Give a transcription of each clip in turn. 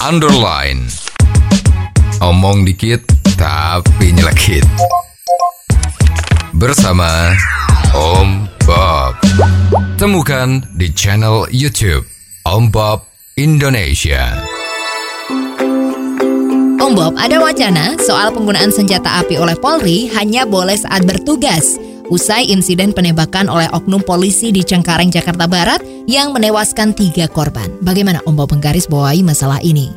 underline. Omong dikit tapi nyelekit. Bersama Om Bob. Temukan di channel YouTube Om Bob Indonesia. Om Bob, ada wacana soal penggunaan senjata api oleh Polri hanya boleh saat bertugas. Usai insiden penembakan oleh oknum polisi di Cengkareng, Jakarta Barat yang menewaskan tiga korban. Bagaimana Om Bob menggaris bawahi masalah ini?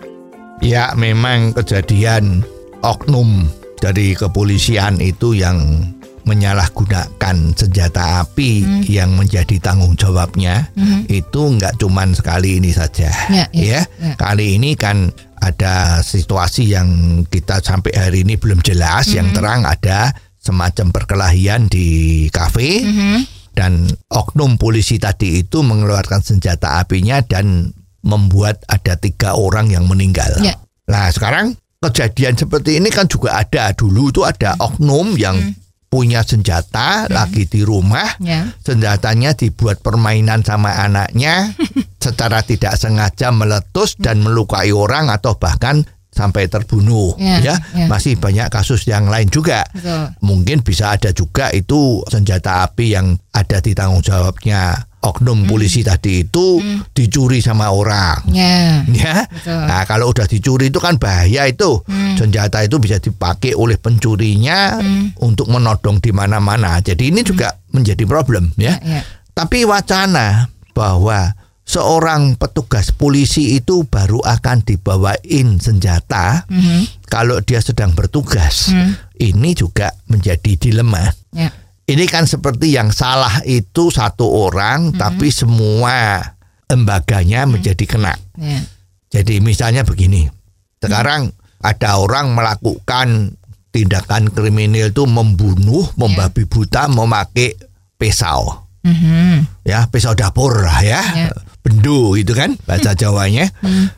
Ya memang kejadian oknum dari kepolisian itu yang menyalahgunakan senjata api Hmm. yang menjadi tanggung jawabnya itu nggak cuman sekali ini saja Ya, ya, ya. kali ini kan ada situasi yang kita sampai hari ini belum jelas Hmm. yang terang ada semacam perkelahian di kafe Hmm. dan oknum polisi tadi itu mengeluarkan senjata apinya dan membuat ada tiga orang yang meninggal. Ya. Nah sekarang kejadian seperti ini kan juga ada dulu itu ada oknum yang Hmm. punya senjata lagi di rumah Ya. senjatanya dibuat permainan sama anaknya secara tidak sengaja meletus dan melukai orang atau bahkan sampai terbunuh Ya, ya, ya. masih banyak kasus yang lain juga Betul. mungkin bisa ada juga itu senjata api yang ada di tanggung jawabnya oknum polisi tadi itu dicuri sama orang Ya. ya. Betul. Nah, kalau udah dicuri itu kan bahaya itu. Senjata itu bisa dipakai oleh pencurinya untuk menodong di mana-mana. Jadi ini juga menjadi problem ya. Ya. Tapi wacana bahwa seorang petugas polisi itu baru akan dibawain senjata Mhm. kalau dia sedang bertugas. Ini juga menjadi dilema. Ya. Ini kan seperti yang salah itu satu orang tapi semua lembaganya menjadi kena. Ya. Jadi misalnya begini, sekarang ada orang melakukan tindakan kriminal itu membunuh, membabi buta, memakai pisau, Mhm. ya pisau dapur lah ya, Ya. Bendo itu kan bahasa Jawanya.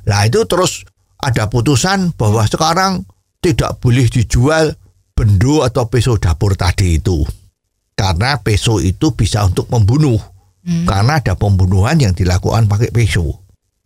Nah itu terus ada putusan bahwa sekarang tidak boleh dijual bendo atau pisau dapur tadi itu, karena pisau itu bisa untuk membunuh, karena ada pembunuhan yang dilakukan pakai pisau.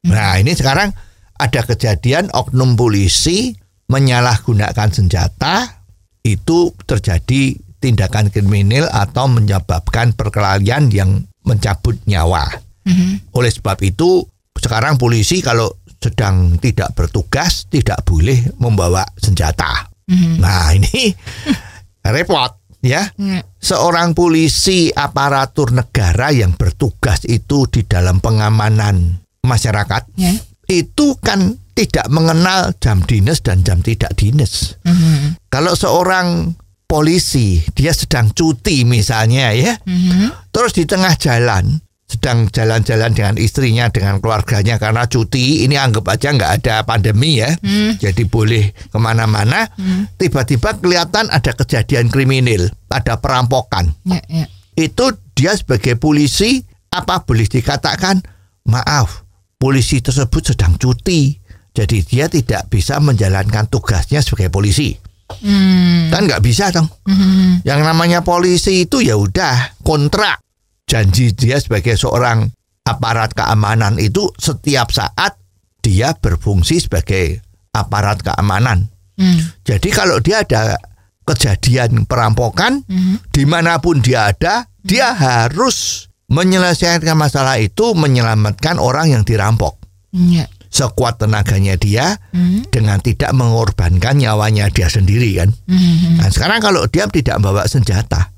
Nah ini sekarang ada kejadian oknum polisi menyalahgunakan senjata. Itu terjadi tindakan kriminal atau menyebabkan perkelahian yang mencabut nyawa. Mhm. Oleh sebab itu sekarang polisi kalau sedang tidak bertugas tidak boleh membawa senjata. Mhm. Nah ini repot ya Ya. seorang polisi aparatur negara yang bertugas itu di dalam pengamanan masyarakat Ya. itu kan tidak mengenal jam dinas dan jam tidak dinas. Mhm. Kalau seorang polisi dia sedang cuti misalnya ya, Mhm. terus di tengah jalan sedang jalan-jalan dengan istrinya dengan keluarganya karena cuti ini anggap aja nggak ada pandemi ya Hmm. jadi boleh ke mana-mana tiba-tiba kelihatan ada kejadian kriminal ada perampokan Ya. Ya. itu dia sebagai polisi apa boleh dikatakan maaf polisi tersebut sedang cuti jadi dia tidak bisa menjalankan tugasnya sebagai polisi Hmm. kan nggak bisa dong Mhm. yang namanya polisi itu ya udah kontrak janji dia sebagai seorang aparat keamanan itu setiap saat dia berfungsi sebagai aparat keamanan Hmm. jadi kalau dia ada kejadian perampokan Mhm. di mana pun dia ada dia harus menyelesaikan masalah itu menyelamatkan orang yang dirampok Ya. sekuat tenaganya dia Mhm. dengan tidak mengorbankan nyawanya dia sendiri kan Mhm. Nah sekarang kalau dia tidak bawa senjata,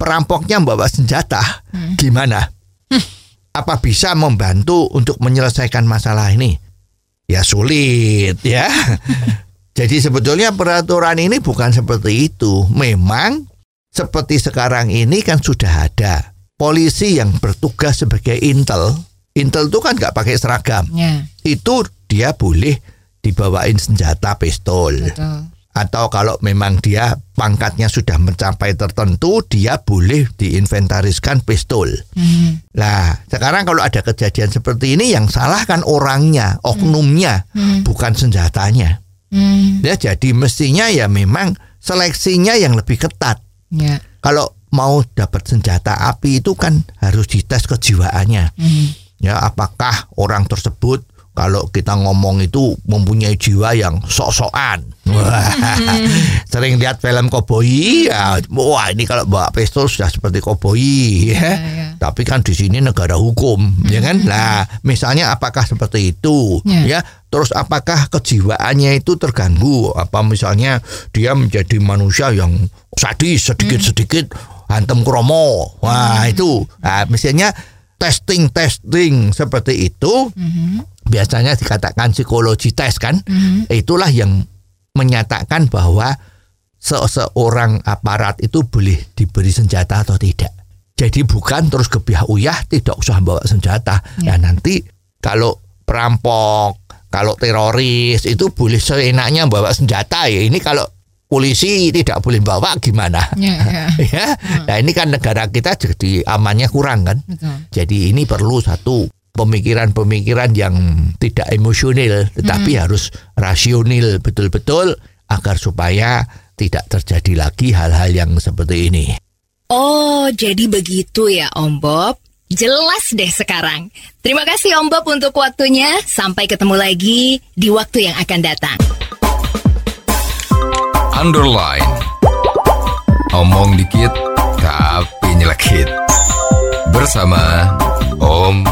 perampoknya bawa senjata, gimana? Apa bisa membantu untuk menyelesaikan masalah ini? Ya sulit ya. Jadi sebetulnya peraturan ini bukan seperti itu. Memang seperti sekarang ini kan sudah ada polisi yang bertugas sebagai intel. Intel itu kan nggak pakai seragam. Ya. Itu dia boleh dibawain senjata pistol Betul. Atau kalau memang dia pangkatnya sudah mencapai tertentu dia boleh diinventariskan pistol. Nah, sekarang kalau ada kejadian seperti ini yang salah kan orangnya, oknumnya, bukan senjatanya. Hmm. Ya, jadi mestinya ya memang seleksinya yang lebih ketat. Ya. Kalau mau dapat senjata api itu kan harus dites kejiwaannya. Hmm. Ya, apakah orang tersebut kalau kita ngomong itu mempunyai jiwa yang sok-sokan. Sering lihat film koboi, ya, wah ini kalau bawa pistol sudah seperti koboi, ya. Iya, iya. Tapi kan di sini negara hukum, ya kan? Nah, misalnya apakah seperti itu, Iya. ya? Terus apakah kejiwaannya itu terganggu? Apa misalnya dia menjadi manusia yang sadis sedikit-sedikit hantem kromo. Wah, itu. Nah, misalnya testing testing seperti itu biasanya dikatakan psikologi tes kan? Itulah yang menyatakan bahwa seseorang aparat itu boleh diberi senjata atau tidak. Jadi bukan terus kebiah uyah tidak usah bawa senjata. Ya. nah nanti kalau perampok kalau teroris itu boleh seenaknya bawa senjata. Ya ini kalau polisi tidak boleh bawa gimana? Ya, ya. ya. Nah ini kan negara kita jadi amannya kurang kan? Betul. jadi ini perlu satu pemikiran-pemikiran yang tidak emosional tetapi harus rasional betul-betul agar supaya tidak terjadi lagi hal-hal yang seperti ini. Oh, jadi begitu ya Om Bob. Jelas deh sekarang. Terima kasih Om Bob untuk waktunya. Sampai ketemu lagi di waktu yang akan datang. Underline. Omong dikit tapi nyelekit. Bersama Om